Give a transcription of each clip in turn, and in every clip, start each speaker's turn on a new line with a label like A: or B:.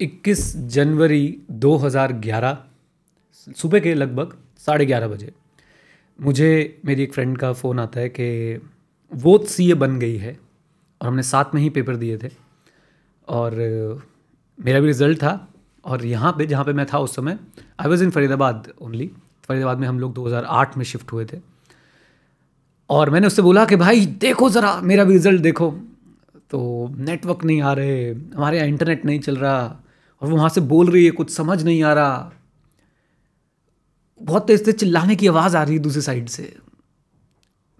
A: 21 जनवरी 2011 सुबह के लगभग साढ़े ग्यारह बजे, मुझे मेरी एक फ्रेंड का फ़ोन आता है कि वो सी ए बन गई है और हमने साथ में ही पेपर दिए थे और मेरा भी रिज़ल्ट था और यहाँ पे, जहाँ पे मैं था उस समय I was in Faridabad only Faridabad में हम लोग 2008 में शिफ्ट हुए थे। और मैंने उससे बोला कि भाई, देखो ज़रा, मेरा भी रिज़ल्ट देखो। तो नेटवर्क नहीं आ रहे, हमारे यहाँ इंटरनेट नहीं चल रहा और वहाँ से बोल रही है कुछ समझ नहीं आ रहा। बहुत तेज तेज चिल्लाने की आवाज़ आ रही है दूसरी साइड से।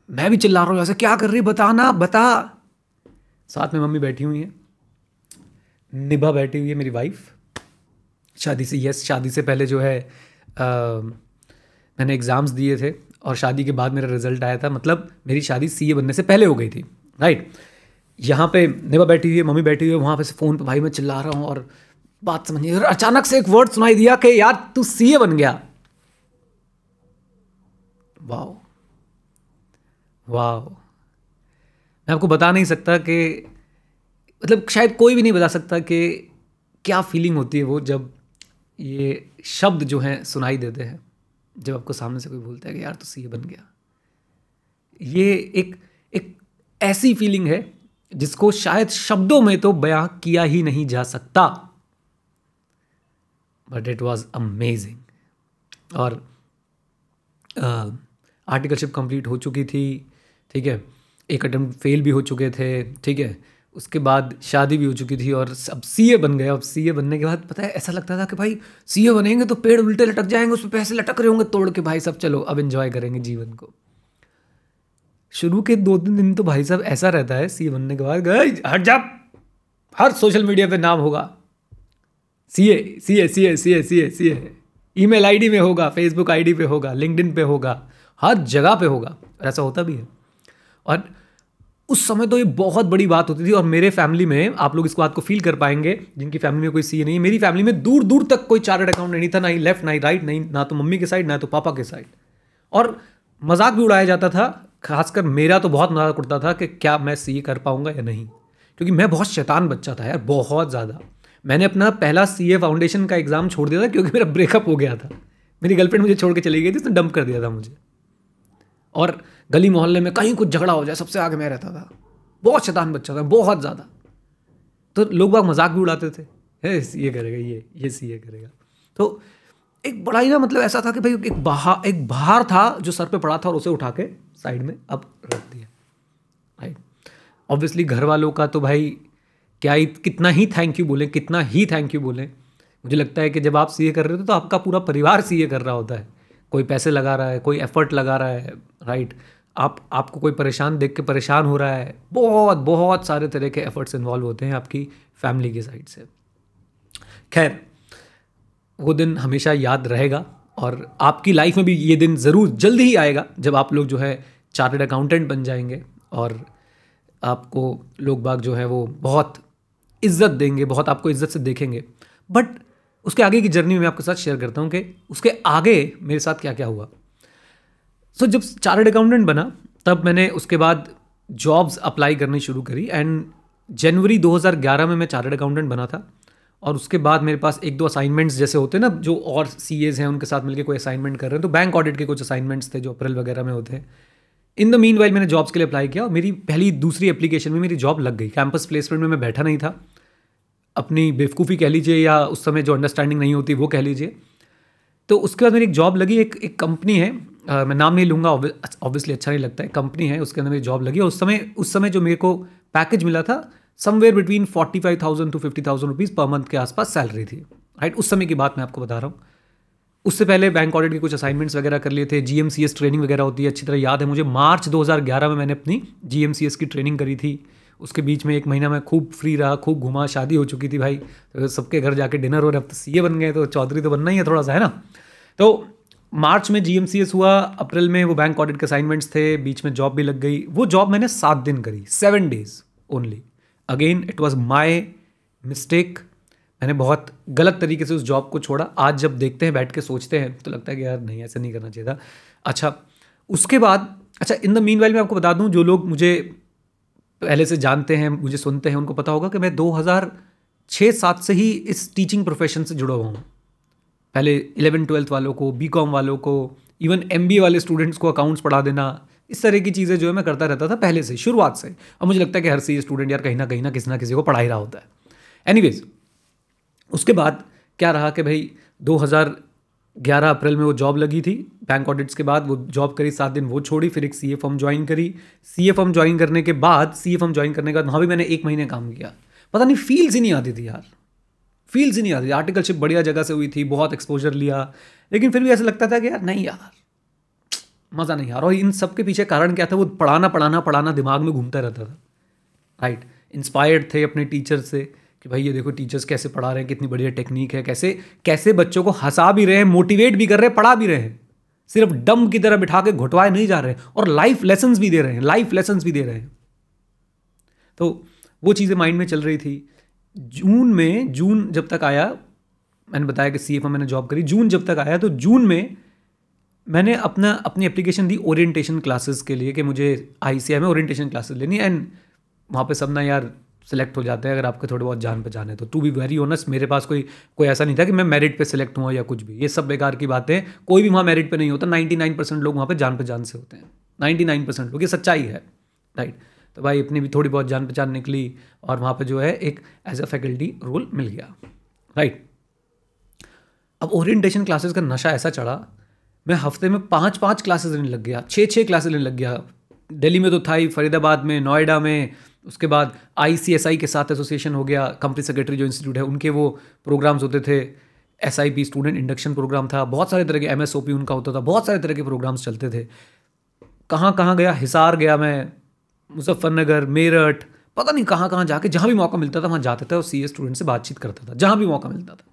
A: मैं भी चिल्ला रहा हूँ ऐसे क्या कर रही बता ना बता। साथ में मम्मी बैठी हुई है। निभा बैठी हुई है मेरी वाइफ शादी से यस शादी से पहले जो है आ, मैंने एग्ज़ाम्स दिए थे और शादी के बाद मेरा रिज़ल्ट आया था। मतलब मेरी शादी सी बनने से पहले हो गई थी। राइट यहाँ पे निभा बैठी हुई है मम्मी बैठी हुई है वहाँ पे से फ़ोन पे भाई मैं चिल्ला रहा हूँ और बात समझिए अचानक से एक वर्ड सुनाई दिया कि, यार, तू सीए बन गया। वाह वाह मैं आपको बता नहीं सकता कि मतलब शायद कोई भी नहीं बता सकता कि क्या फीलिंग होती है वो जब ये शब्द जो हैं सुनाई देते हैं। जब आपको सामने से कोई बोलता है कि, यार तो सी बन गया। ये एक एक ऐसी फीलिंग है जिसको शायद शब्दों में तो बयां किया ही नहीं जा सकता। बट इट वॉज़ अमेजिंग और आर्टिकलशिप कंप्लीट हो चुकी थी, ठीक है? एक अटैम्प्ट फेल भी हो चुके थे, ठीक है? उसके बाद शादी भी हो चुकी थी और अब सीए बन गए। अब सीए बनने के बाद पता है, ऐसा लगता था कि भाई सीए बनेंगे तो पेड़ उल्टे लटक जाएँगे, उसमें पैसे लटक रहे होंगे, तोड़ के भाई सब चलो, अब इन्जॉय करेंगे जीवन को। शुरू के दो तीन दिन तो भाई साहब ऐसा रहता है सीए बनने के बाद हट जा, हर सोशल मीडिया पे नाम होगा। सी ए सी ए सी ए सी ए सी ए सी ए। ई मेल आई डी में होगा फेसबुक आई डी पे होगा लिंकडिन पे होगा, हर जगह पे होगा ऐसा होता भी है। और उस समय तो ये बहुत बड़ी बात होती थी, और मेरे फैमिली में आप लोग इस बात को फील कर पाएँगे, जिनकी फैमिली में कोई सीए नहीं है। मेरी फैमिली में दूर दूर तक कोई चार्टर्ड अकाउंट नहीं था, ना ही लेफ़्ट ना ही राइट नहीं, ना तो मम्मी के साइड ना तो पापा के साइड और मज़ाक भी उड़ाया जाता था, खासकर मेरा तो बहुत मज़ाक उड़ता था कि क्या मैं सीए कर पाऊँगा या नहीं। क्योंकि मैं बहुत शैतान बच्चा था यार, बहुत ज़्यादा। मैंने अपना पहला सी ए फाउंडेशन का एग्ज़ाम छोड़ दिया था क्योंकि मेरा ब्रेकअप हो गया था। मेरी गर्लफ्रेंड मुझे छोड़ के चली गई थी, उसने डंप कर दिया था मुझे। और गली मोहल्ले में कहीं कुछ झगड़ा हो जाए, सबसे आगे मैं रहता था। बहुत शैतान बच्चा था, बहुत ज़्यादा। तो लोग बाग मज़ाक भी उड़ाते थे। है, ये करेगा, ये ये सी ये करेगा। तो एक बड़ा ही ना मतलब ऐसा था कि भाई एक बाहर एक बाहर था जो सर पे पड़ा था और उसे उठा के साइड में अब रख दिया। राइट ऑब्वियसली घर वालों का तो भाई क्या कितना ही थैंक यू बोलें, कितना ही थैंक यू बोलें। मुझे लगता है कि जब आप सीए कर रहे हो तो आपका पूरा परिवार सीए कर रहा होता है। कोई पैसे लगा रहा है, कोई एफर्ट लगा रहा है राइट आप, आपको कोई परेशान देख के परेशान हो रहा है, बहुत बहुत सारे तरह के एफर्ट्स इन्वॉल्व होते हैं आपकी फैमिली की साइड से। खैर, वो दिन हमेशा याद रहेगा और आपकी लाइफ में भी ये दिन ज़रूर जल्द ही आएगा जब आप लोग जो है चार्टर्ड अकाउंटेंट बन जाएँगे और आपको लोग बाग जो है वो बहुत इज़्ज़त देंगे बहुत आपको इज़्ज़त से देखेंगे। बट उसके आगे की जर्नी मैं आपके साथ शेयर करता हूँ कि उसके आगे मेरे साथ क्या क्या हुआ। सो so, जब चार्टर्ड अकाउंटेंट बना तब मैंने उसके बाद जॉब्स अप्लाई करनी शुरू करी एंड जनवरी 2011 में मैं चार्टर्ड अकाउंटेंट बना था। और उसके बाद मेरे पास एक दो असाइनमेंट्स जैसे होते हैं ना जो और सी हैं उनके साथ मिलकर कोई असाइनमेंट कर रहे हैं। तो बैंक ऑडिट के कुछ असाइनमेंट्स थे जो अप्रैल वगैरह में होते हैं। इन द मीन वाइल मैंने जॉब्स के लिए अप्लाई किया और मेरी पहली दूसरी एप्लीकेशन में मेरी जॉब लग गई। कैंपस प्लेसमेंट में मैं बैठा नहीं था। अपनी बेवकूफ़ी कह लीजिए या उस समय जो अंडरस्टैंडिंग नहीं होती वो कह लीजिए। तो उसके बाद मेरी एक जॉब लगी एक एक कंपनी है। आ, मैं नाम नहीं लूँगा ऑब्वियसली अच्छा नहीं लगता है कंपनी है उसके अंदर मेरी जॉब लगी। और उस समय उस समय जो मेरे को पैकेज मिला था somewhere between forty five thousand to fifty thousand rupees per month के आसपास सैलरी थी। राइट उस समय की बात मैं आपको बता रहा हूँ। उससे पहले बैंक ऑडिट के कुछ असाइनमेंट्स वगैरह कर लिए थे जीएमसीएस ट्रेनिंग वगैरह होती है अच्छी तरह याद है मुझे मार्च 2011 में मैंने अपनी जीएमसीएस की ट्रेनिंग करी थी। उसके बीच में एक महीना मैं खूब फ्री रहा, खूब घुमा, शादी हो चुकी थी भाई। तो सबके घर जाके डिनर हो अब तो सी बन गए तो चौधरी तो बनना ही है थोड़ा सा, है ना? तो मार्च में जीएमसीएस हुआ, अप्रैल में वो बैंक ऑडिट के असाइनमेंट्स थे, बीच में जॉब भी लग गई। वो जॉब मैंने सात दिन करी seven days only again it was my mistake मैंने बहुत गलत तरीके से उस जॉब को छोड़ा। आज जब देखते हैं, बैठ के सोचते हैं तो लगता है कि यार, नहीं, ऐसा नहीं करना चाहिए था। अच्छा उसके बाद अच्छा इन द मीन वाइल मैं आपको बता दूँ, जो लोग मुझे पहले से जानते हैं, मुझे सुनते हैं, उनको पता होगा कि मैं दो हज़ार छः सात से ही इस टीचिंग प्रोफेशन से जुड़ा हुआ हूँ। पहले इलेवन ट्वेल्थ वालों को बी कॉम वालों को इवन एम बी वाले स्टूडेंट्स को अकाउंट्स पढ़ा देना, इस तरह की चीज़ें जो है मैं करता रहता था पहले से, शुरुआत से। और मुझे लगता है कि हर सी स्टूडेंट यार कहीं ना कहीं ना किसी ना किसी को पढ़ा ही रहा होता है। एनीवेज उसके बाद क्या रहा कि भाई 2011 अप्रैल में वो जॉब लगी थी बैंक ऑडिट्स के बाद वो जॉब करी, सात दिन वो छोड़ी, फिर एक सी ए फॉर्म ज्वाइन करी। सी ए फॉर्म ज्वाइन करने के बाद सी ए फॉर्म ज्वाइन करने के बाद, वहाँ भी मैंने एक महीने काम किया। पता नहीं फील्स ही नहीं आती थी यार। फील्स ही नहीं आती आर्टिकलशिप बढ़िया जगह से हुई थी, बहुत एक्सपोजर लिया। लेकिन फिर भी ऐसा लगता था कि यार, नहीं यार, मज़ा नहीं रहा। और इन सब के पीछे कारण क्या था? वो पढ़ाना पढ़ाना पढ़ाना दिमाग में घूमता रहता था। राइट इंस्पायर्ड थे अपने टीचर से। कि भाई ये देखो टीचर्स कैसे पढ़ा रहे हैं, कितनी बढ़िया टेक्निक है, कैसे कैसे बच्चों को हंसा भी रहे हैं मोटिवेट भी कर रहे हैं, पढ़ा भी रहे हैं। सिर्फ़ डम की तरह बिठा के घुटवाए नहीं जा रहे हैं और लाइफ लेसन भी दे रहे हैं लाइफ लेसन भी दे रहे हैं। तो वो चीज़ें माइंड में चल रही थी। जून में, जून जब तक आया, मैंने बताया कि सी एफ़ मैंने जॉब करी, जून जब तक आया तो जून में मैंने अपना, अपनी एप्लीकेशन दी ओरिएंटेशन क्लासेस के लिए कि मुझे आई में ओरिएंटेशन क्लासेस लेनी एंड वहाँ पे सब ना यार सेलेक्ट हो जाते हैं अगर आपके थोड़े बहुत जान पहचान है तो टू बी वेरी ऑनेस्ट मेरे पास कोई कोई ऐसा नहीं था कि मैं मेरिट पे सेलेक्ट हुआ या कुछ भी। ये सब बेकार की बातें, कोई भी वहाँ मेरिट पे नहीं होता नाइन्टी नाइन परसेंट लोग वहाँ पे जान पहचान से होते हैं। नाइन्टी नाइन परसेंट लोग, ये सच्चाई है राइट तो भाई अपनी भी थोड़ी बहुत जान पहचान निकली और वहाँ पर जो है एक एज अ फैकल्टी रोल मिल गया राइट अब ओरिएंटेशन क्लासेस का नशा ऐसा चढ़ा, मैं हफ़्ते में पाँच पाँच क्लासेस लेने लग गया, छः छः क्लासेस लेने लग गया। दिल्ली में तो था ही, फरीदाबाद में, नोएडा में उसके बाद आई के साथ एसोसिएशन हो गया कंपनी सेक्रेटरी जो इंस्टीट्यूट है, उनके वो प्रोग्राम्स होते थे। SIP स्टूडेंट इंडक्शन प्रोग्राम था। बहुत सारे तरह के MSOP उनका होता था। बहुत सारे तरह के प्रोग्राम्स चलते थे। कहाँ कहाँ गया? हिसार गया मैं। मुजफ्फरनगर, मेरठ, पता नहीं कहाँ कहाँ जाके जहाँ भी मौका मिलता था, वहाँ जाते थे और CS स्टूडेंट से बातचीत करता था। जहाँ भी मौका मिलता था।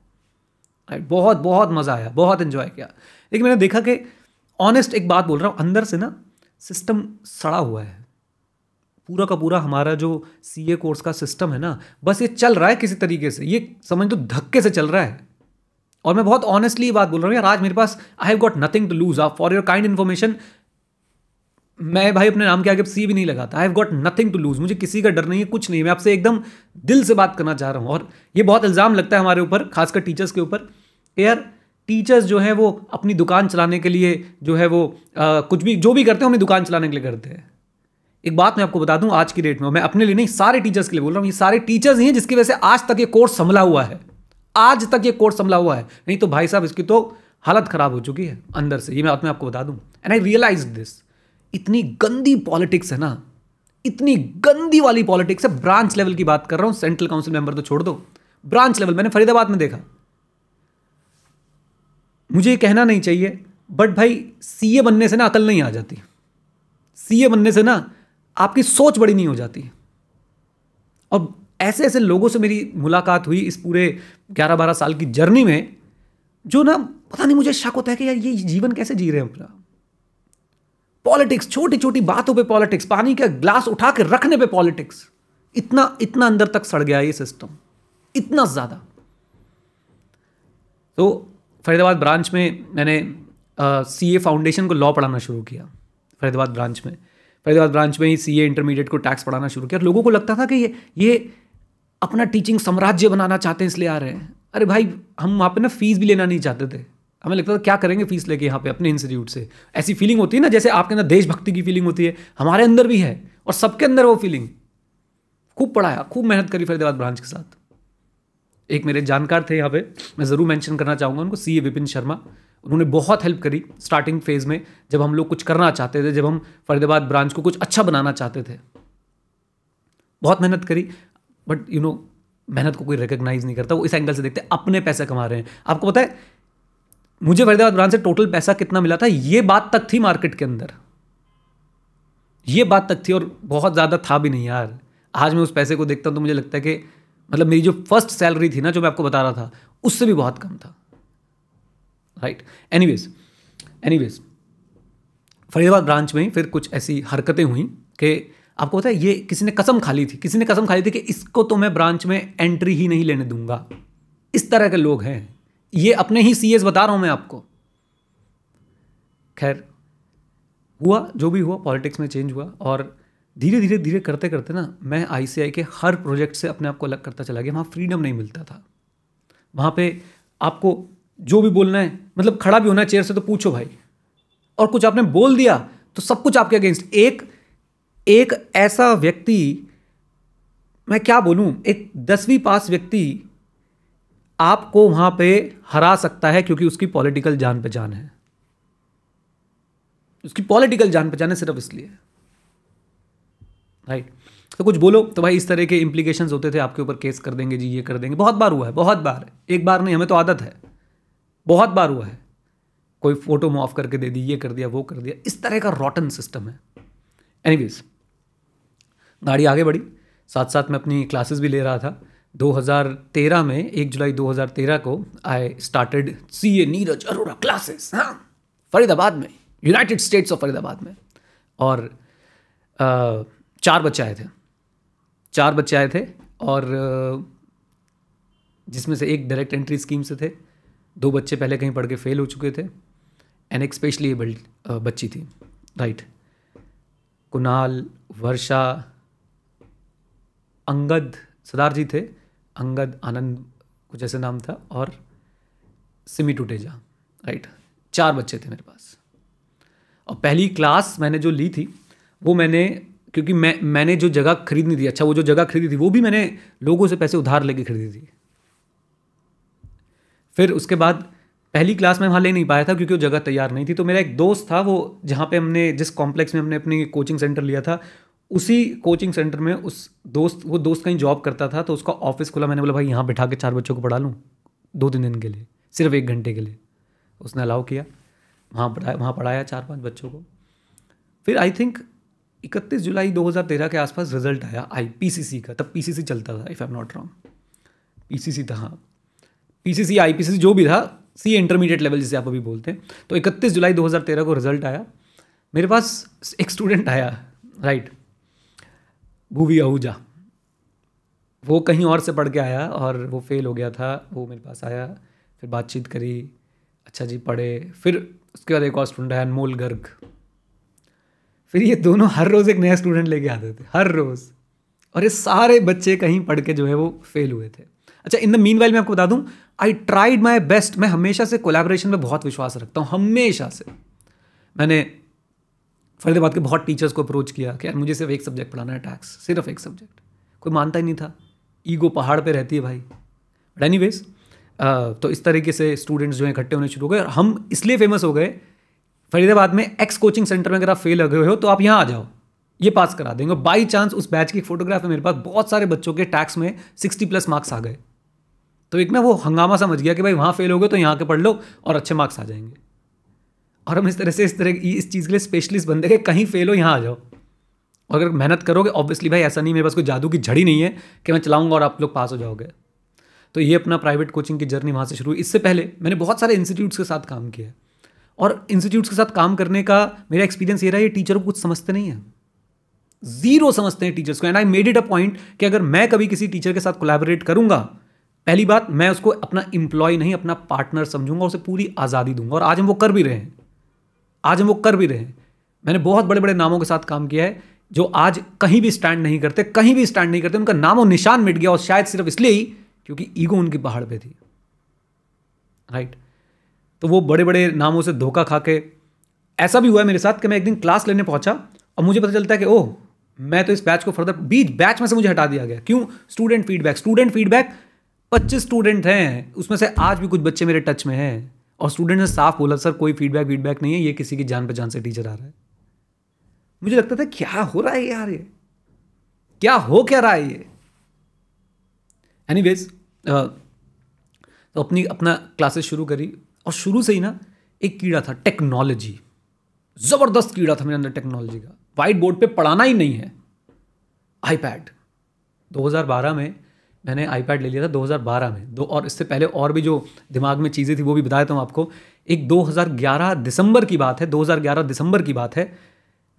A: राइट बहुत बहुत मज़ा आया। बहुत इन्जॉय किया। लेकिन मैंने देखा कि ऑनेस्ट एक बात बोल रहा हूँ, अंदर से ना सिस्टम सड़ा हुआ है। पूरा का पूरा हमारा जो सी ए कोर्स का सिस्टम है ना बस ये चल रहा है किसी तरीके से। ये समझ तो धक्के से चल रहा है। और मैं बहुत ऑनेस्टली बात बोल रहा हूँ यार आज मेरे पास I have got nothing to lose आप फॉर योर काइंड इन्फॉर्मेशन मैं भाई अपने नाम के आगे सी भी नहीं लगाता। I have got nothing to lose मुझे किसी का डर नहीं है कुछ नहीं मैं आपसे एकदम दिल से बात करना चाह रहा हूँ। और ये बहुत इल्ज़ाम लगता है हमारे ऊपर खासकर टीचर्स के ऊपर यार टीचर्स जो है वो अपनी दुकान चलाने के लिए जो है वो आ, कुछ भी जो भी करते हैं अपनी दुकान चलाने के लिए करते हैं। एक बात मैं आपको बता दूँ, आज की डेट में मैं अपने लिए नहीं, सारे टीचर्स के लिए बोल रहा हूँ, ये सारे टीचर्स ही हैं जिसकी वजह से आज तक ये कोर्स संभला हुआ है। आज तक ये कोर्स संभला हुआ है। नहीं तो भाई साहब, इसकी तो हालत खराब हो चुकी है अंदर से, ये मैं आपको बता दूँ। एंड आई रियलाइज़ दिस इतनी गंदी पॉलिटिक्स है ना, इतनी गंदी वाली पॉलिटिक्स है। ब्रांच लेवल की बात कर रहा हूँ सेंट्रल काउंसिल मेंबर तो छोड़ दो। ब्रांच लेवल मैंने फरीदाबाद में देखा। मुझे ये कहना नहीं चाहिए बट भाई सीए बनने से ना अकल नहीं आ जाती। सीए बनने से ना आपकी सोच बड़ी नहीं हो जाती और ऐसे ऐसे लोगों से मेरी मुलाकात हुई इस पूरे ग्यारह बारह साल की जर्नी में, जो ना, पता नहीं, मुझे शक होता है कि यार ये जीवन कैसे जी रहे हैं अपना। पॉलिटिक्स छोटी छोटी बातों पे पॉलिटिक्स, पानी का ग्लास उठा के रखने पे पॉलिटिक्स। इतना इतना अंदर तक सड़ गया ये सिस्टम इतना ज़्यादा। तो फरीदाबाद ब्रांच में मैंने सी ए फाउंडेशन को लॉ पढ़ाना शुरू किया, फरीदाबाद ब्रांच में। फरीदाबाद ब्रांच में ही सी ए इंटरमीडिएट को टैक्स पढ़ाना शुरू किया लोगों को लगता था कि ये ये अपना टीचिंग साम्राज्य बनाना चाहते हैं इसलिए आ रहे हैं। अरे भाई, हम वहाँ पे ना फ़ीस भी लेना नहीं चाहते थे। हमें लगता था, क्या करेंगे फ़ीस लेके यहाँ पे अपने इंस्टीट्यूट से? ऐसी फीलिंग होती है ना, जैसे आपके अंदर देशभक्ति की फीलिंग होती है। हमारे अंदर भी है और सबके अंदर वो फीलिंग खूब पढ़ाया खूब मेहनत करी फरीदाबाद ब्रांच के साथ। एक मेरे जानकार थे यहाँ पे, मैं ज़रूर मेंशन करना चाहूँगा उनको सी ए विपिन शर्मा। उन्होंने बहुत हेल्प करी स्टार्टिंग फ़ेज़ में, जब हम लोग कुछ करना चाहते थे, जब हम फरीदाबाद ब्रांच को कुछ अच्छा बनाना चाहते थे। बहुत मेहनत करी बट यू नो मेहनत को कोई रिकग्नाइज नहीं करता, वो इस एंगल से देखते अपने पैसे कमा रहे हैं। आपको पता है, मुझे फरीदाबाद ब्रांच से टोटल पैसा कितना मिला था? ये बात तक थी मार्केट के अंदर। ये बात तक थी और बहुत ज़्यादा था भी नहीं यार। आज मैं उस पैसे को देखता हूँ तो मुझे लगता है कि मतलब मेरी जो फ़र्स्ट सैलरी थी ना, जो मैं आपको बता रहा था, उससे भी बहुत कम था। Right anyways anyways Faridabad branch में फिर कुछ ऐसी हरकतें हुई कि आपको पता है, ये किसी ने कसम खा ली थी, किसी ने कसम खा ली थी कि इसको तो मैं ब्रांच में एंट्री ही नहीं लेने दूँगा। इस तरह के लोग हैं। ये अपने ही सीएस बता रहा हूँ मैं आपको। खैर, हुआ, जो भी हुआ पॉलिटिक्स में चेंज हुआ और धीरे धीरे धीरे करते करते ना मैं आई के हर प्रोजेक्ट से अपने आप को अलग करता चला गया। वहाँ फ्रीडम नहीं मिलता था। वहाँ पे आपको जो भी बोलना है मतलब खड़ा भी होना चेयर से तो पूछो भाई। और कुछ आपने बोल दिया तो सब कुछ आपके अगेंस्ट एक एक ऐसा व्यक्ति, मैं क्या बोलूँ, एक दसवीं पास व्यक्ति आपको वहाँ पे हरा सकता है क्योंकि उसकी पॉलिटिकल जान पहचान है। उसकी पॉलिटिकल जान पहचान है सिर्फ़ इसलिए। राइट तो कुछ बोलो तो भाई इस तरह के इंप्लीकेशन होते थे, आपके ऊपर केस कर देंगे जी, ये कर देंगे। बहुत बार हुआ है, बहुत बार। एक बार नहीं, हमें तो आदत है। बहुत बार हुआ है। कोई फ़ोटो माफ़ करके दे दी ये कर दिया वो कर दिया। इस तरह का रॉटन सिस्टम है। एनीवेज गाड़ी आगे बढ़ी। साथ साथ मैं अपनी क्लासेस भी ले रहा था। 2013 में 1 जुलाई 2013 को I started C A Neeraj Arora classes हाँ। फरीदाबाद में यूनाइटेड स्टेट्स ऑफ़ फरीदाबाद में। और आ, चार बच्चे आए थे। चार बच्चे आए थे और जिसमें से एक डायरेक्ट एंट्री स्कीम से थे। दो बच्चे पहले कहीं पढ़ के फेल हो चुके थे एंड एक स्पेशली एबल्ड बच्ची थी राइट कुणाल, वर्षा, अंगद, सरदार जी थे, अंगद आनंद, कुछ ऐसे नाम था, और सिमी टूटेजा राइट चार बच्चे थे मेरे पास। और पहली क्लास मैंने जो ली थी, वो मैंने, क्योंकि मैं, मैंने जो जगह खरीदनी थी अच्छा वो जो जगह खरीदी थी, वो भी मैंने लोगों से पैसे उधार लेके खरीदी थी। फिर उसके बाद पहली क्लास में वहाँ ले नहीं पाया था क्योंकि वो जगह तैयार नहीं थी। तो मेरा एक दोस्त था वो, जहाँ पे हमने, जिस कॉम्प्लेक्स में हमने अपनी कोचिंग सेंटर लिया था, उसी कोचिंग सेंटर में उस दोस्त, वो दोस्त कहीं जॉब करता था तो उसका ऑफ़िस खुला। मैंने बोला, भाई, यहाँ बैठा के चार बच्चों को पढ़ा लूँ, दो तीन दिन के लिए, सिर्फ़ एक घंटे के लिए। उसने अलाउ किया। वहाँ पढ़ाया वहाँ पढ़ाया चार पाँच बच्चों को। फिर आई थिंक इकतीस जुलाई 2013 के आसपास रिज़ल्ट आया आई पीसीसी का। तब पीसीसी चलता था if I am not wrong PCC था हाँ। पीसीसी आई पीसीसी जो भी था सी इंटरमीडिएट लेवल जिसे आप अभी बोलते हैं। तो इकतीस जुलाई 2013 को रिज़ल्ट आया। मेरे पास एक स्टूडेंट आया राइट भूवी आहूजा। वो कहीं और से पढ़ के आया और वो फेल हो गया था, वो मेरे पास आया, फिर बातचीत करी अच्छा जी, पढ़े। फिर उसके बाद एक और स्टूडेंट आया, अनमोल गर्ग। फिर ये दोनों हर रोज़ एक नया स्टूडेंट लेके आते थे, हर रोज़। और ये सारे बच्चे कहीं पढ़ के जो है वो फेल हुए थे। अच्छा इन द मीन वाइल मैं आपको बता दूँ आई ट्राइड माई बेस्ट मैं हमेशा से कोलेबोरेशन में बहुत विश्वास रखता हूँ, हमेशा से। मैंने फरीदाबाद के बहुत टीचर्स को अप्रोच किया कि यार, मुझे सिर्फ़ एक सब्जेक्ट पढ़ाना है टैक्स सिर्फ़ एक सब्जेक्ट कोई मानता ही नहीं था। ईगो पहाड़ पे रहती है भाई। बट एनी वेज तो इस तरीके से स्टूडेंट्स जो हैं इकट्ठे होने शुरू हो गए और हम इसलिए फ़ेमस हो गए, फरीदाबाद में एक्स कोचिंग सेंटर में अगर आप फेल हो गए हो तो आप यहाँ आ जाओ। ये पास करा देंगे। बाई चांस उस बैच की फोटोग्राफ में मेरे पास, बहुत सारे बच्चों के टैक्स में सिक्सटी प्लस मार्क्स आ गए। तो एक ना वो हंगामा समझ गया कि भाई वहाँ फेल हो गए तो यहाँ के पढ़ लो और अच्छे मार्क्स आ जाएँगे। और हम इस तरह से इस तरह इस चीज़ के लिए स्पेशलिस्ट बन हैं कहीं फेल हो, यहाँ आ जाओ। और अगर मेहनत करोगे ऑब्वियसली भाई ऐसा नहीं, मेरे पास कोई जादू की झड़ी नहीं है कि मैं चलाऊँगा और आप लोग पास हो जाओगे। तो ये अपना प्राइवेट कोचिंग की जर्नी वहाँ से शुरू हुई। इससे पहले मैंने बहुत सारे इंस्टीट्यूट्स के साथ काम किया और इंस्टीट्यूट्स के साथ काम करने का मेरा एक्सपीरियंस ये रहा है टीचर को कुछ समझते नहीं है। ज़ीरो समझते हैं टीचर्स को। And I made it a point कि अगर मैं कभी किसी टीचर के साथ कोलैबोरेट करूँगा पहली बात, मैं उसको अपना इंप्लॉय नहीं, अपना पार्टनर समझूँगा, उसे पूरी आज़ादी दूँगा। और आज हम वो कर भी रहे हैं। आज हम वो कर भी रहे हैं। मैंने बहुत बड़े बड़े नामों के साथ काम किया है, जो आज कहीं भी स्टैंड नहीं करते, कहीं भी स्टैंड नहीं करते। उनका नाम और निशान मिट गया, और शायद सिर्फ़ इसलिए ही क्योंकि ईगो उनकी पहाड़ पे थी। राइट तो वो बड़े बड़े नामों से धोखा खा के, ऐसा भी हुआ है मेरे साथ कि मैं एक दिन क्लास लेने पहुँचा, और मुझे पता चलता है कि, ओह, मैं तो इस बैच को फर्दर बीच बैच में से मुझे हटा दिया गया। क्यों? स्टूडेंट फीडबैक स्टूडेंट फीडबैक पच्चीस स्टूडेंट हैं। उसमें से आज भी कुछ बच्चे मेरे टच में हैं। और स्टूडेंट ने साफ़ बोला, सर, कोई फीडबैक वीडबैक नहीं है, ये किसी की जान पहचान से टीचर आ रहा है। मुझे लगता था, क्या हो रहा है यार ये? क्या हो क्या रहा है ये? एनी वेज तो अपनी, अपना क्लासेस शुरू करी। और शुरू से ही ना, एक कीड़ा था टेक्नोलॉजी ज़बरदस्त कीड़ा था मेरे अंदर टेक्नोलॉजी का। वाइट बोर्ड पे पढ़ाना ही नहीं है। आईपैड 2012 में मैंने आईपैड ले लिया था 2012 में। दो और इससे पहले और भी जो दिमाग में चीज़ें थी वो भी बताया था आपको। एक 2011 दिसंबर की बात है 2011 दिसंबर की बात है।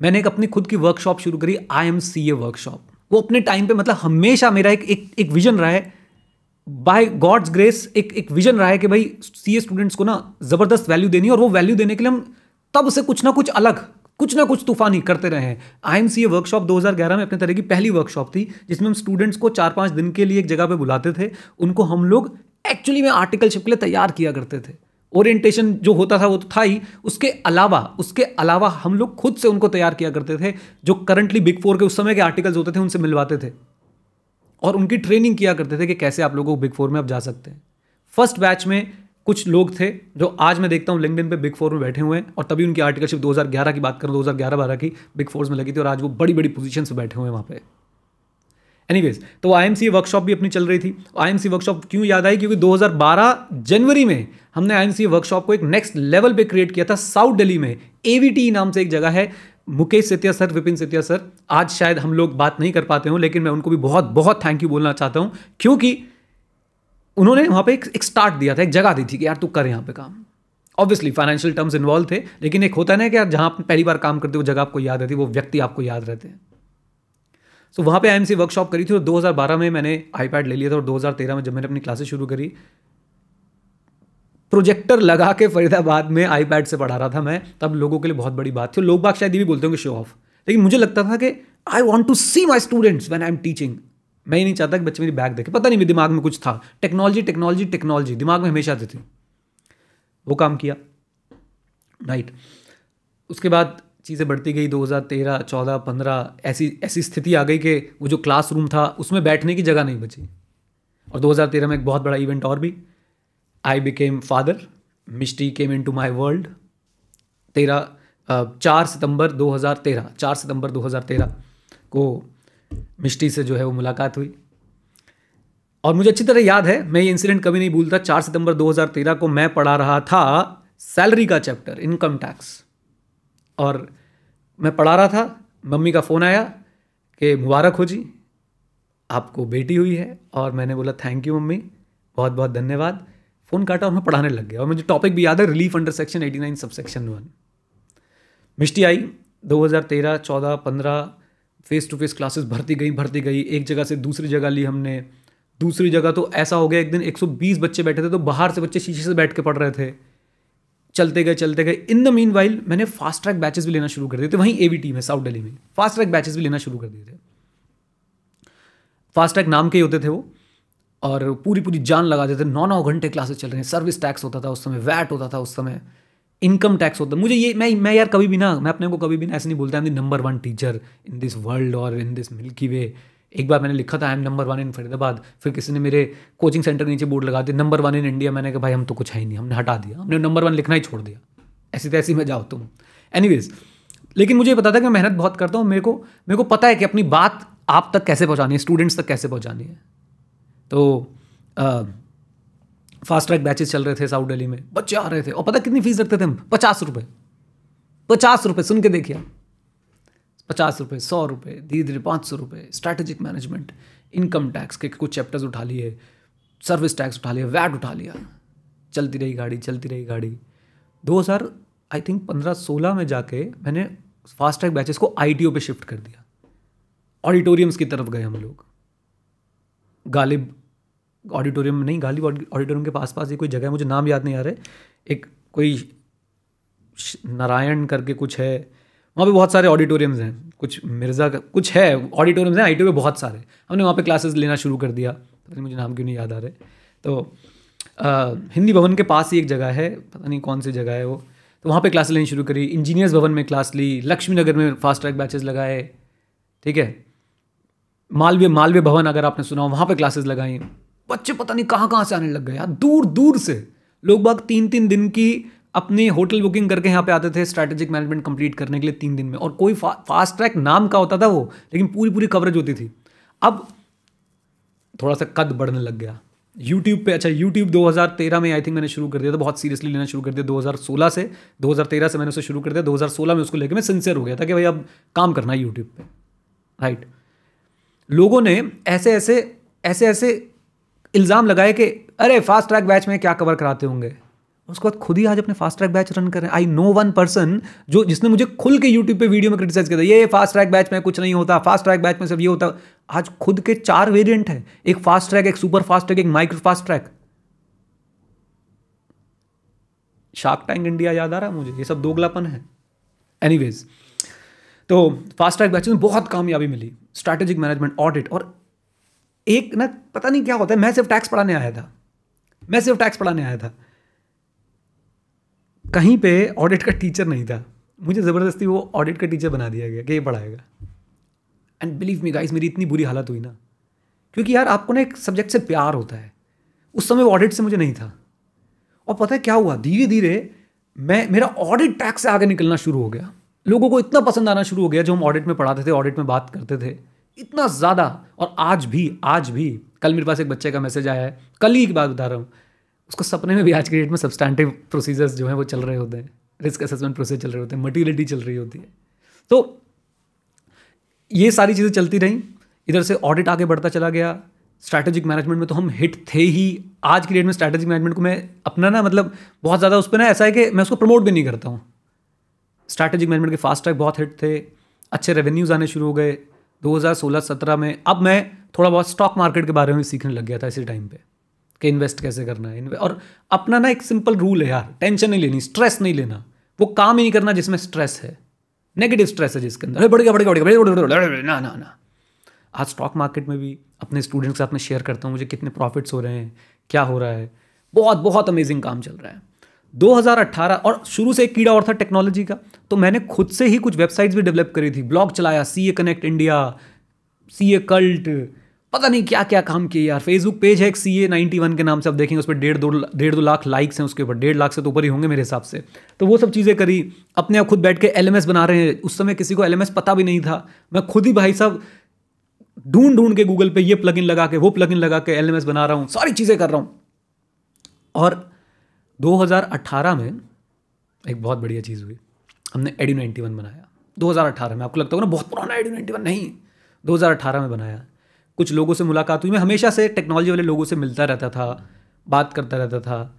A: मैंने एक अपनी खुद की वर्कशॉप शुरू करी I M C A workshop वो अपने टाइम पे मतलब हमेशा मेरा एक एक, एक विजन रहा है। बाय गॉड्स ग्रेस एक एक विजन रहा है कि भाई सीए स्टूडेंट्स को ना ज़बरदस्त वैल्यू देनी है और वो वैल्यू देने के लिए हम तब से कुछ ना कुछ अलग कुछ ना कुछ तूफानी करते रहे हैं। I M C A workshop 2011 में अपने तरह की पहली वर्कशॉप थी, जिसमें हम स्टूडेंट्स को चार पाँच दिन के लिए एक जगह पे बुलाते थे। उनको हम लोग एक्चुअली में आर्टिकलशिप के लिए तैयार किया करते थे। ओरिएंटेशन जो होता था, वो तो था ही। उसके अलावा उसके अलावा हम लोग खुद से उनको तैयार किया करते थे, जो करंटली बिग फोर के उस समय के आर्टिकल्स होते थे, उनसे मिलवाते थे। और उनकी ट्रेनिंग किया करते थे कि कैसे आप लोगों को बिग फोर में अब जा सकते हैं। फ़र्स्ट बैच में कुछ लोग थे जो आज मैं देखता हूँ लिंकडिन पे बिग फोर में बैठे हुए हैं और तभी उनकी आर्टिकलशिप 2011 की बात करूँ 2011 बारह की बिग फोर्स में लगी थी और आज वो बड़ी बड़ी पोजीशन से बैठे हुए हैं वहाँ पे। एनीवेज तो आई वर्कशॉप भी अपनी चल रही थी। आई एम सी वर्कशॉप क्यों याद आई? क्योंकि 2012 जनवरी में हमने आई वर्कशॉप को एक नेक्स्ट लेवल पे क्रिएट किया था साउथ दिल्ली में। एवीटी नाम से एक जगह है, मुकेश सेतिया सर, विपिन सेतिया सर। आज शायद हम लोग बात नहीं कर पाते हो, लेकिन मैं उनको भी बहुत बहुत थैंक यू बोलना चाहता हूँ, क्योंकि उन्होंने वहाँ पे एक, एक स्टार्ट दिया था एक जगह दी थी कि यार तू कर यहाँ पे काम। ऑब्वियसली फाइनेंशियल टर्म्स इन्वॉल्व थे लेकिन एक होता है ना कि यार जहाँ पहली बार काम करते हो जगह आपको याद रहती है वो व्यक्ति आपको याद रहते हैं। सो so, वहाँ पे आईएमसी वर्कशॉप करी थी और 2012 में मैंने आईपैड ले लिया था और 2013 में जब मैंने अपनी क्लासेस शुरू करी प्रोजेक्टर लगा के फरीदाबाद में आईपैड से पढ़ा रहा था मैं तब लोगों के लिए बहुत बड़ी बात थी लोग बाग शायद ये भी बोलते होंगे शो ऑफ़ लेकिन मुझे लगता था कि I want to see my students when I am teaching मैं ही नहीं चाहता कि बच्चे मेरी बैग देखे। पता नहीं मेरे दिमाग में कुछ था। टेक्नोलॉजी टेक्नोलॉजी टेक्नोलॉजी दिमाग में हमेशा आती थी। वो काम किया। राइट उसके बाद चीज़ें बढ़ती गई 2013, 14, 15 ऐसी ऐसी स्थिति आ गई कि वो जो क्लासरूम था उसमें बैठने की जगह नहीं बची। और 2013 में एक बहुत बड़ा इवेंट और भी। I became father Mishti came into my world तेरह चार सितंबर 2013 चार सितंबर 2013 को मिस्टी से जो है वो मुलाकात हुई। और मुझे अच्छी तरह याद है, मैं ये इंसिडेंट कभी नहीं भूलता, चार सितंबर 2013 को मैं पढ़ा रहा था सैलरी का चैप्टर इनकम टैक्स और मैं पढ़ा रहा था, मम्मी का फ़ोन आया कि मुबारक हो जी, आपको बेटी हुई है। और मैंने बोला थैंक यू मम्मी बहुत बहुत धन्यवाद। फ़ोन काटा और मैं पढ़ाने लग गया। और मुझे टॉपिक भी याद है रिलीफ अंडर सेक्शन 89 सब सेक्शन वन मिष्टी आई 2013 14 15 फेस टू फेस क्लासेस भरती गई भरती गई, एक जगह से दूसरी जगह ली हमने, दूसरी जगह तो ऐसा हो गया, एक दिन 120 बच्चे बैठे थे तो बाहर से बच्चे शीशे से बैठ के पढ़ रहे थे। चलते गए चलते गए। इन द मीन वाइल मैंने फास्ट ट्रैक बैचेस भी लेना शुरू कर दिए थे, वहीं ए बी टीम है साउथ दिल्ली में। फास्ट ट्रैक बैचेस भी लेना शुरू कर दिए थे। फास्ट ट्रैक नाम के ही होते थे वो, और पूरी पूरी जान लगा देते नौ नौ घंटे क्लासेस चल रहे हैं सर्विस टैक्स होता था उस समय वैट होता था उस समय। इनकम टैक्स होता है। मुझे ये, मैं मैं यार कभी भी ना, मैं अपने को कभी भी ना ऐसे नहीं बोलता I am number one teacher in this world और इन दिस मिल्की वे एक बार मैंने लिखा था I am number one in Faridabad फिर किसी ने मेरे कोचिंग सेंटर के नीचे बोर्ड लगा दिया नंबर वन इन इंडिया मैंने कहा, भाई, हम तो कुछ है ही नहीं, हमने हटा दिया, हमने नंबर वन लिखना ही छोड़ दिया। ऐसी तैसी में जाओ तुम। एनी लेकिन मुझे पता था कि मैं मेहनत बहुत करता हूँ, मेरे को मेरे को पता है कि अपनी बात आप तक कैसे पहुँचानी है स्टूडेंट्स तक कैसे पहुँचानी है। तो फास्ट ट्रैक बैचेस चल रहे थे साउथ दिल्ली में। बच्चे आ रहे थे। और पता कितनी फ़ीस रखते थे हम? पचास रुपये पचास रुपये सुन के देखिए पचास रुपये सौ रुपये धीरे धीरे पाँच सौ रुपये स्ट्रैटेजिक मैनेजमेंट इनकम टैक्स के कुछ चैप्टर्स उठा लिए। सर्विस टैक्स उठा लिया वैट उठा लिया। चलती रही गाड़ी, चलती रही गाड़ी। दो हज़ार आई थिंक पंद्रह सोलह में जाके मैंने फास्ट ट्रैक बैचेस को आईटीओ पे शिफ्ट कर दिया। ऑडिटोरियम्स की तरफ़ गए हम लोग। गालिब ऑडिटोरियम नहीं गाली ऑडिटोरियम के पास पास ही कोई जगह है मुझे नाम याद नहीं आ रहे। एक कोई नारायण करके कुछ है वहाँ पे बहुत सारे ऑडिटोरियम्स हैं। कुछ मिर्ज़ा का कुछ है ऑडिटोरियम्स हैं आई पे बहुत सारे। हमने वहाँ पे क्लासेस लेना शुरू कर दिया पता नहीं मुझे नाम क्यों नहीं याद आ रहे। तो आ, हिंदी भवन के पास ही एक जगह है पता नहीं कौन सी जगह है वो। तो वहाँ पे क्लासेस लेनी शुरू करी इंजीनियर्स भवन में क्लास ली लक्ष्मी नगर में फास्ट ट्रैक बैचेस लगाए ठीक है? मालवीय मालवीय भवन अगर आपने सुना हो वहाँ पर क्लासेस लगाई। बच्चे पता नहीं कहाँ कहाँ से आने लग गए। यार दूर दूर से। लोग बाग तीन तीन दिन की अपनी होटल बुकिंग करके यहाँ पे आते थे स्ट्रैटेजिक मैनेजमेंट कंप्लीट करने के लिए तीन दिन में। और कोई फा, फास्ट ट्रैक नाम का होता था वो लेकिन पूरी पूरी कवरेज होती थी। अब थोड़ा सा कद बढ़ने लग गया। यूट्यूब पे अच्छा यूट्यूब 2013 में आई थिंक मैंने शुरू कर दिया था बहुत सीरियसली लेना शुरू कर दिया 2016 से। 2013 से मैंने उसे शुरू कर दिया 2016 में उसको लेकर मैं सिंसियर हो गया था कि भाई अब काम करना है यूट्यूब पे। राइट लोगों ने ऐसे ऐसे ऐसे ऐसे इल्ज़ाम लगाए कि, अरे फास्ट ट्रैक बैच में क्या कवर कराते होंगे? उसके बाद खुद ही आज अपने फास्ट ट्रैक बैच रन करें आई नो वन पर्सन जो, जिसने मुझे खुल के यूट्यूब पे वीडियो में क्रिटिसाइज किया था, ये फास्ट ट्रैक बैच में कुछ नहीं होता फास्ट ट्रैक बैच में सब ये होता। आज खुद के चार वेरिएंट है। एक फास्ट ट्रैक एक सुपर फास्ट ट्रैक एक micro fast track shark tank India याद आ रहा है मुझे? ये सब दोगलापन है। एनीवेज तो फास्ट ट्रैक बैच में बहुत कामयाबी मिली। स्ट्रैटेजिक मैनेजमेंट ऑडिट और एक ना, पता नहीं क्या होता है, मैं सिर्फ़ टैक्स पढ़ाने आया था। मैं सिर्फ़ टैक्स पढ़ाने आया था। कहीं पे ऑडिट का टीचर नहीं था। मुझे ज़बरदस्ती वो ऑडिट का टीचर बना दिया गया, कि ये पढ़ाएगा। एंड बिलीव मी गाइस मेरी इतनी बुरी हालत हुई ना। क्योंकि यार, आपको ना एक सब्जेक्ट से प्यार होता है। उस समय ऑडिट से मुझे नहीं था। और पता है क्या हुआ? धीरे धीरे मैं, मेरा ऑडिट टैक्स से आगे निकलना शुरू हो गया। लोगों को इतना पसंद आना शुरू हो गया, जो हम ऑडिट में पढ़ाते थे ऑडिट में बात करते थे। इतना ज़्यादा, और आज भी आज भी, कल मेरे पास एक बच्चे का मैसेज आया है, कल ही की बात बता रहा हूँ। उसको सपने में भी आज के डेट में सब्सटैंटिव प्रोसीजर्स जो हैं वो चल रहे होते हैं। रिस्क असेसमेंट प्रोसेस चल रहे होते हैं मटीरियलिटी चल रही होती है। तो ये सारी चीज़ें चलती रहीं, इधर से ऑडिट आगे बढ़ता चला गया। स्ट्रैटेजिक मैनेजमेंट में तो हम हिट थे ही। आज की डेट में स्ट्रैटेजिक मैनेजमेंट को मैं अपना ना मतलब बहुत ज़्यादा उस पर ना ऐसा है कि मैं उसको प्रमोट भी नहीं करता हूँ। स्ट्रैटेजिक मैनेजमेंट के फास्ट ट्रैक बहुत हिट थे। अच्छे रेवेन्यूज़ आने शुरू हो गए। 2016-17 में अब मैं थोड़ा बहुत स्टॉक मार्केट के बारे में सीखने लग गया था इसी टाइम पे कि इन्वेस्ट कैसे करना है। और अपना ना एक सिंपल रूल है यार टेंशन नहीं लेनी स्ट्रेस नहीं लेना। वो काम ही नहीं करना जिसमें स्ट्रेस है। नेगेटिव स्ट्रेस है जिसके अंदर। गया, बढ़ गया गया ना ना ना। आज स्टॉक मार्केट में भी अपने स्टूडेंट्स के साथ में शेयर करता हूँ, मुझे कितने प्रॉफिट्स हो रहे हैं, क्या हो रहा है। बहुत बहुत अमेजिंग काम चल रहा है। 2018 और शुरू से एक कीड़ा और था टेक्नोलॉजी का। तो मैंने खुद से ही कुछ वेबसाइट्स भी डेवलप करी थी। ब्लॉग चलाया, C A connect India, C A cult, पता नहीं क्या क्या काम किए यार। फेसबुक पेज है एक सी ए नाइन्टी वन के नाम से आप देखेंगे उस पर डेढ़ दो डेढ़ दो लाख लाइक्स हैं उसके ऊपर। डेढ़ लाख से तो ऊपर ही होंगे मेरे हिसाब से। तो वो सब चीज़ें करी, अपने आप खुद बैठ के एलएमएस बना रहे हैं। उस समय किसी को एलएमएस पता भी नहीं था। मैं खुद ही भाई साहब ढूंढ ढूंढ के गूगल पे ये प्लगइन लगा के, वो प्लगइन लगा के एलएमएस बना रहा हूँ। सारी चीज़ें कर रहा हूँ। और 2018 में एक बहुत बढ़िया चीज़ हुई। हमने एडी नाइन्टी वन बनाया। 2018 में आपको लगता होगा ना, बहुत पुराना एडी नाइन्टी वन नहीं। 2018 में बनाया। कुछ लोगों से मुलाकात हुई। मैं हमेशा से टेक्नोलॉजी वाले लोगों से मिलता रहता था, बात करता रहता था।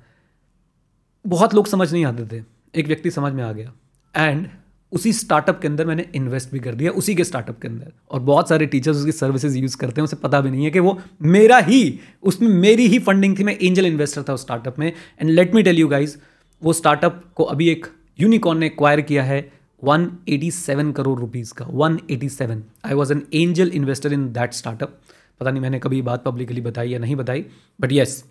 A: बहुत लोग समझ नहीं आते थे। एक व्यक्ति समझ में आ गया। एंड उसी स्टार्टअप के अंदर मैंने इन्वेस्ट भी कर दिया, उसी के स्टार्टअप के अंदर। और बहुत सारे टीचर्स उसकी सर्विसेज़ यूज़ करते हैं, उसे पता भी नहीं है कि वो मेरा ही, उसमें मेरी ही फंडिंग थी, मैं एंजल इन्वेस्टर था उस स्टार्टअप में। And let me tell you guys वो स्टार्टअप को अभी एक यूनिकॉर्न ने एक्वायर किया है 187 करोड़ रुपीज़ का 187 I was an angel investor in that startup पता नहीं मैंने कभी बात पब्लिकली बताई या नहीं बताई बट येस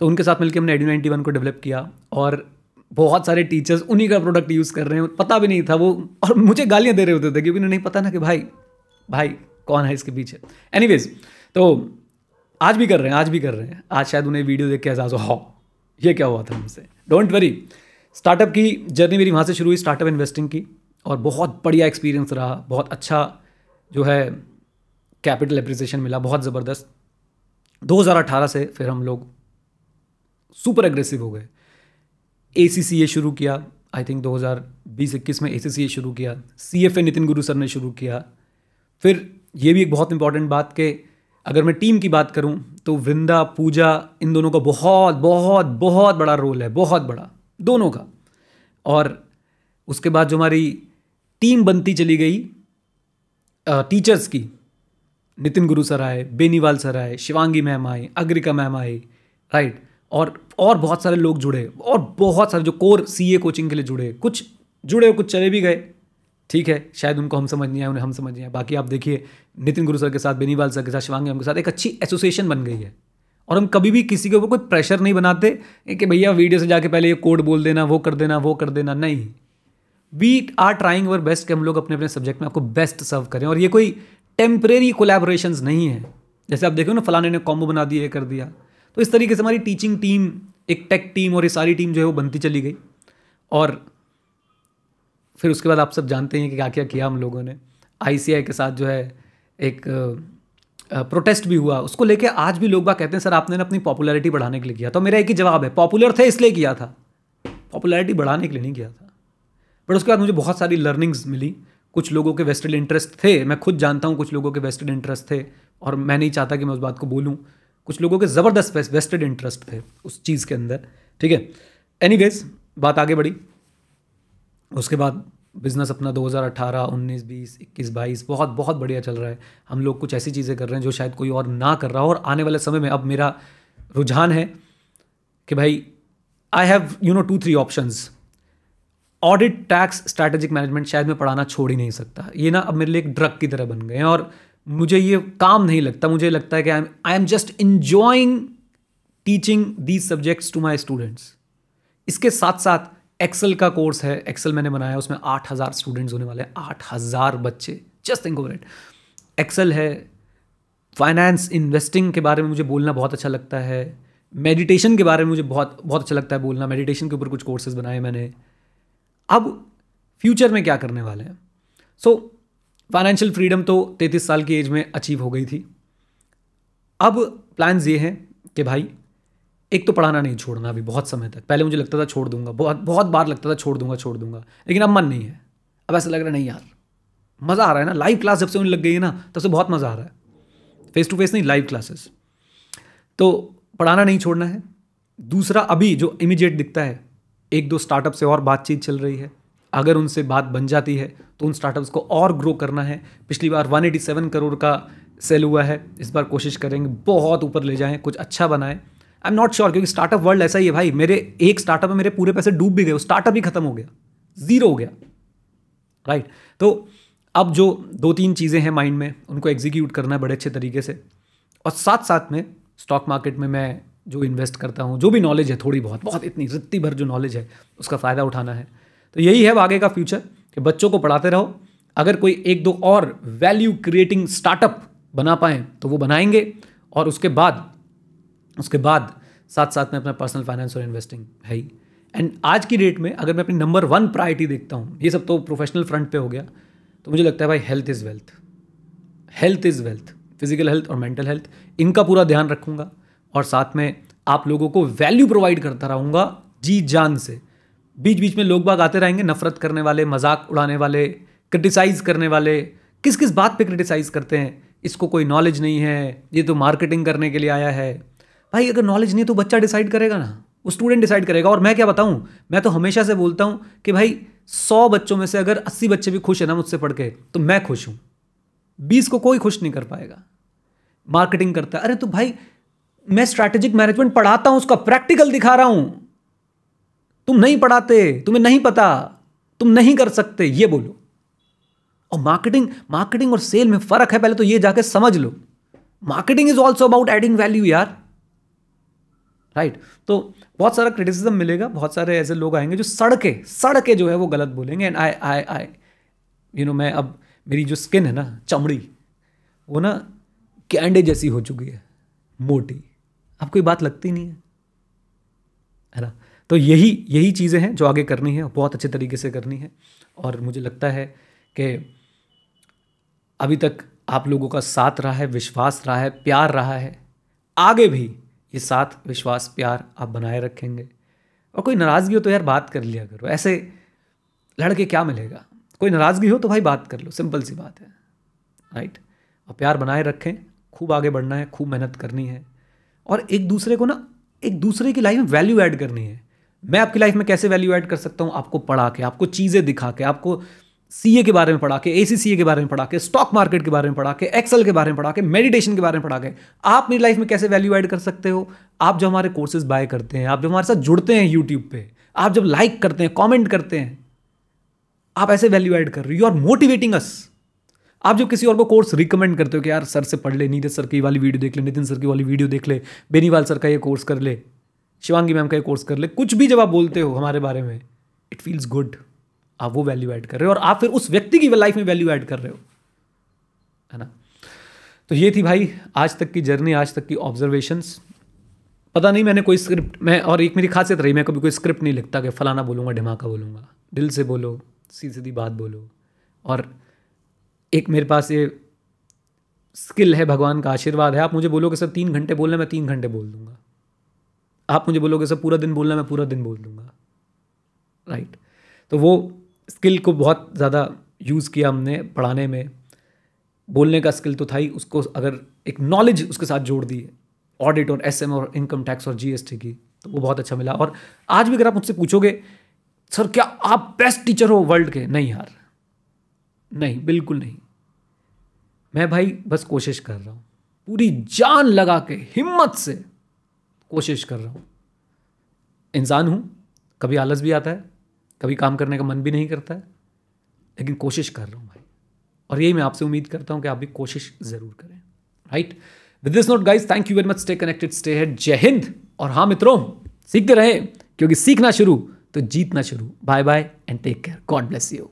A: तो उनके साथ मिलकर हमने एडी नाइन्टी वन को डेवलप किया, और बहुत सारे टीचर्स उन्हीं का प्रोडक्ट यूज़ कर रहे हैं, पता भी नहीं था वो, और मुझे गालियाँ दे रहे होते थे क्योंकि उन्हें नहीं, पता ना कि भाई भाई, कौन है इसके पीछे। एनी तो आज भी कर रहे हैं, आज भी कर रहे हैं। आज शायद उन्हें वीडियो देख के एहसास हो। हाँ ये क्या हुआ था हमसे। डोंट वरी स्टार्टअप की जर्नी मेरी वहाँ से शुरू हुई स्टार्टअप इन्वेस्टिंग की, और बहुत बढ़िया एक्सपीरियंस रहा, बहुत अच्छा जो है कैपिटल एप्रिसिएशन मिला, बहुत ज़बरदस्त। 2018 से फिर हम लोग सुपर एग्रेसिव हो गए। ए सी सी ए शुरू किया आई थिंक 2020-21 में ए सी सी ए शुरू किया सी F A Nitin Guru sir ने शुरू किया। फिर ये भी एक बहुत इंपॉर्टेंट बात कि, अगर मैं टीम की बात करूँ तो वृंदा, पूजा, इन दोनों का बहुत बहुत बहुत बड़ा रोल है, बहुत बड़ा, दोनों का। और उसके बाद जो हमारी टीम बनती चली गई टीचर्स की, नितिन गुरु सर आए, बेनीवाल सर आए, शिवांगी मैम आए, अग्रिका मैम आए राइट और और बहुत सारे लोग जुड़े, और बहुत सारे जो कोर सीए कोचिंग के लिए जुड़े, कुछ जुड़े और कुछ चले भी गए। ठीक है, शायद उनको हम समझ नहीं आए, उन्हें हम समझ नहीं आए। बाकी आप देखिए, नितिन गुरु सर के साथ, बेनीवाल सर के साथ, शिवांगी के साथ एक अच्छी एसोसिएशन बन गई है। और हम कभी भी किसी के ऊपर कोई प्रेशर नहीं बनाते कि भैया वीडियो से जाके पहले ये कोड बोल देना, वो कर देना, वो कर देना, नहीं। We are trying our best कि हम लोग अपने अपने सब्जेक्ट में आपको बेस्ट सर्व करें। और ये कोई टेम्परेरी कोलेबोरेशन नहीं है। जैसे आप देखो ना, फलाने ने कॉम्बो बना दिया, ये कर दिया। तो इस तरीके से हमारी टीचिंग टीम एक टेक टीम और ये सारी टीम जो है वो बनती चली गई। और फिर उसके बाद आप सब जानते हैं कि क्या क्या किया हम लोगों ने। आईसीआई के साथ जो है एक प्रोटेस्ट भी हुआ। उसको लेके आज भी लोग बात कहते हैं, सर, आपने ना अपनी पॉपुलैरिटी बढ़ाने के लिए किया तो मेरा एक ही जवाब है पॉपुलर थे, इसलिए किया था। पॉपुलैरिटी बढ़ाने के लिए नहीं किया था। बट उसके बाद मुझे बहुत सारी लर्निंग्स मिली। कुछ लोगों के वेस्टेड इंटरेस्ट थे। मैं खुद जानता हूँ कुछ लोगों के वेस्टेड इंटरेस्ट थे। और मैं नहीं चाहता कि मैं उस बात को बोलूँ। कुछ लोगों के ज़बरदस्त वेस्टेड इंटरेस्ट थे उस चीज़ के अंदर ठीक है? एनी बात आगे बढ़ी। उसके बाद बिज़नेस अपना 2018, 19, 20, 21, 22 बहुत बहुत बढ़िया चल रहा है। हम लोग कुछ ऐसी चीज़ें कर रहे हैं जो शायद कोई और ना कर रहा हो और आने वाले समय में अब मेरा रुझान है कि भाई I have you know two three options audit tax strategic management शायद मैं पढ़ाना छोड़ ही नहीं सकता। ये ना अब मेरे लिए एक ड्रग की तरह बन गए हैं और मुझे ये काम नहीं लगता। मुझे लगता है कि I I am just enjoying teaching these subjects to my students इसके साथ साथ एक्सेल का कोर्स है। एक्सेल मैंने बनाया, उसमें आठ हज़ार स्टूडेंट्स होने वाले हैं। आठ हज़ार बच्चे। Just think over it excel है। फाइनेंस इन्वेस्टिंग के बारे में मुझे बोलना बहुत अच्छा लगता है। मेडिटेशन के बारे में मुझे बहुत बहुत अच्छा लगता है बोलना। मेडिटेशन के ऊपर कुछ कोर्सेज बनाए मैंने। अब फ्यूचर में क्या करने वाले हैं? सो फाइनेंशियल फ्रीडम तो तैंतीस साल की एज में अचीव हो गई थी। अब प्लान्स ये हैं कि भाई, एक तो पढ़ाना नहीं, छोड़ना अभी बहुत समय तक। पहले मुझे लगता था छोड़ दूँगा, बहुत बहुत बार लगता था छोड़ दूँगा छोड़ दूँगा, लेकिन अब मन नहीं है। अब ऐसा लग रहा है, नहीं यार, मज़ा आ रहा है ना। लाइव क्लास जब से उन्हें लग गई है ना, तब से बहुत मज़ा आ रहा है। फेस टू फेस नहीं लाइव क्लासेस तो पढ़ाना नहीं, छोड़ना है। दूसरा, अभी जो इमीडिएट दिखता है, एक दो स्टार्टअप से और बातचीत चल रही है। अगर उनसे बात बन जाती है तो उन स्टार्टअप्स को और ग्रो करना है। पिछली बार 187 करोड़ का सेल हुआ है। इस बार कोशिश करेंगे बहुत ऊपर ले जाएँ, कुछ अच्छा बनाएँ। आई एम नॉट श्योर क्योंकि स्टार्टअप वर्ल्ड ऐसा ही है भाई। मेरे एक स्टार्टअप में मेरे पूरे पैसे डूब भी गए स्टार्टअप ही खत्म हो गया। ज़ीरो हो गया। Right right? तो अब जो दो तीन चीज़ें हैं माइंड में, उनको एग्जीक्यूट करना है बड़े अच्छे तरीके से। और साथ साथ में स्टॉक मार्केट में मैं जो इन्वेस्ट करता हूँ, जो भी नॉलेज है, थोड़ी बहुत बहुत इतनी, रित्ती भर जो नॉलेज है, उसका फ़ायदा उठाना है। तो यही है आगे का फ्यूचर कि बच्चों को पढ़ाते रहो। अगर कोई एक दो और वैल्यू क्रिएटिंग स्टार्टअप बना पाएँ तो वो बनाएँगे, और उसके बाद उसके बाद साथ साथ में अपना पर्सनल फाइनेंस और इन्वेस्टिंग है ही। एंड आज की डेट में अगर मैं अपनी नंबर वन प्रायोरिटी देखता हूँ, ये सब तो प्रोफेशनल फ्रंट पे हो गया तो मुझे लगता है भाई health is wealth health is wealth physical health और मेंटल हेल्थ इनका पूरा ध्यान रखूँगा, और साथ में आप लोगों को वैल्यू प्रोवाइड करता रहूँगा, जी जान से। बीच बीच में लोग बाग आते रहेंगे, नफरत करने वाले, मज़ाक उड़ाने वाले क्रिटिसाइज करने वाले। किस किस बात पे क्रिटिसाइज करते हैं? इसको कोई नॉलेज नहीं है, ये तो मार्केटिंग करने के लिए आया है। भाई, अगर नॉलेज नहीं तो बच्चा डिसाइड करेगा ना? वो स्टूडेंट डिसाइड करेगा। और मैं क्या बताऊँ? मैं तो हमेशा से बोलता हूँ कि भाई, सौ बच्चों में से अगर अस्सी बच्चे भी खुश हैं ना मुझसे पढ़ के तो मैं खुश हूँ। बीस को कोई खुश नहीं कर पाएगा। मार्केटिंग करता है। अरे तो भाई, मैं स्ट्रैटेजिक मैनेजमेंट पढ़ाता हूँ, उसका प्रैक्टिकल दिखा रहा हूँ। तुम नहीं पढ़ाते, तुम्हें नहीं पता, तुम नहीं कर सकते, ये बोलो। और मार्केटिंग मार्केटिंग और सेल में फ़र्क है, पहले तो ये जाके समझ लो। Marketing is also about adding value यार। Right right? तो बहुत सारा क्रिटिसिज्म मिलेगा, बहुत सारे ऐसे लोग आएँगे जो सड़के सड़के जो है वो गलत बोलेंगे। And I I I you know मैं अब, मेरी जो स्किन है ना, चमड़ी, वो ना कैंडे जैसी हो चुकी है, मोटी। अब कोई बात लगती नहीं है। है ना? तो यही यही चीज़ें हैं जो आगे करनी है, बहुत अच्छे तरीके से करनी है। और मुझे लगता है कि अभी तक आप लोगों का साथ रहा है, विश्वास रहा है, प्यार रहा है, आगे भी ये साथ, विश्वास, प्यार आप बनाए रखेंगे। और कोई नाराज़गी हो तो यार बात कर लिया करो, ऐसे लड़के क्या मिलेगा? कोई नाराज़गी हो तो भाई बात कर लो, सिंपल सी बात है राइट और प्यार बनाए रखें, खूब आगे बढ़ना है, खूब मेहनत करनी है। और एक दूसरे को ना, एक दूसरे की लाइफ में वैल्यू ऐड करनी है। मैं आपकी लाइफ में कैसे वैल्यू ऐड कर सकता हूँ? आपको पढ़ा के, आपको चीज़ें दिखा के, आपको सीए के बारे में पढ़ा के एसीसीए के बारे में पढ़ा के स्टॉक मार्केट के बारे में पढ़ा के एक्सेल के बारे में पढ़ा के मेडिटेशन के बारे में पढ़ा के, आप मेरी लाइफ में कैसे वैल्यू ऐड कर सकते हो? आप जो हमारे कोर्सेज बाय करते हैं, आप जो हमारे साथ जुड़ते हैं यूट्यूब पे, आप जब लाइक करते हैं कॉमेंट करते हैं, आप ऐसे वैल्यू ऐड कर रहे हो। यू आर मोटिवेटिंग अस आप जो किसी और को कोर्स रिकमेंड करते हो कि यार सर से पढ़ ले, नीरज सर की वाली वीडियो देख ले, नितिन सर की वाली वीडियो देख ले, बेनीवाल सर का ये कोर्स कर ले शिवांगी मैम का ये कोर्स कर ले, कुछ भी जब आप बोलते हो हमारे बारे में इट फील्स गुड आप वो वैल्यू ऐड कर रहे हो और आप फिर उस व्यक्ति की लाइफ में वैल्यू ऐड कर रहे हो। है ना? तो ये थी भाई आज तक की जर्नी आज तक की ऑब्जर्वेशंस पता नहीं मैंने कोई स्क्रिप्ट मैं और एक मेरी खासियत रही, मैं कभी कोई स्क्रिप्ट नहीं लिखता कि फलाना बोलूँगा, ढिमाका बोलूँगा। दिल से बोलो सीधी सीधी बात बोलो। और एक मेरे पास ये स्किल है, भगवान का आशीर्वाद है। आप मुझे बोलो कि सर, तीन घंटे बोलना मैं तीन घंटे बोल दूँगा। आप मुझे बोलोगे, सर, पूरा दिन बोलना, मैं पूरा दिन बोल दूँगा. राइट तो वो स्किल को बहुत ज़्यादा यूज़ किया हमने पढ़ाने में। बोलने का स्किल तो था ही, उसको अगर एक नॉलेज उसके साथ जोड़ दी ऑडिट और एस और इनकम टैक्स और जीएसटी की तो वो बहुत अच्छा मिला। और आज भी अगर आप मुझसे पूछोगे, सर, क्या आप बेस्ट टीचर हो वर्ल्ड के? नहीं यार। नहीं, बिल्कुल नहीं। मैं भाई बस कोशिश कर रहा हूँ। पूरी जान लगा के, हिम्मत से कोशिश कर रहा हूँ। इंसान हूँ, कभी आलस भी आता है, कभी काम करने का मन भी नहीं करता है, लेकिन कोशिश कर रहा हूँ भाई। और यही मैं आपसे उम्मीद करता हूँ कि आप भी कोशिश ज़रूर करें। Right with this note guys thank you very much stay connected stay ahead जय हिंद और हाँ मित्रों, सीखते रहे, क्योंकि सीखना शुरू तो जीतना शुरू। Bye bye and take care God bless you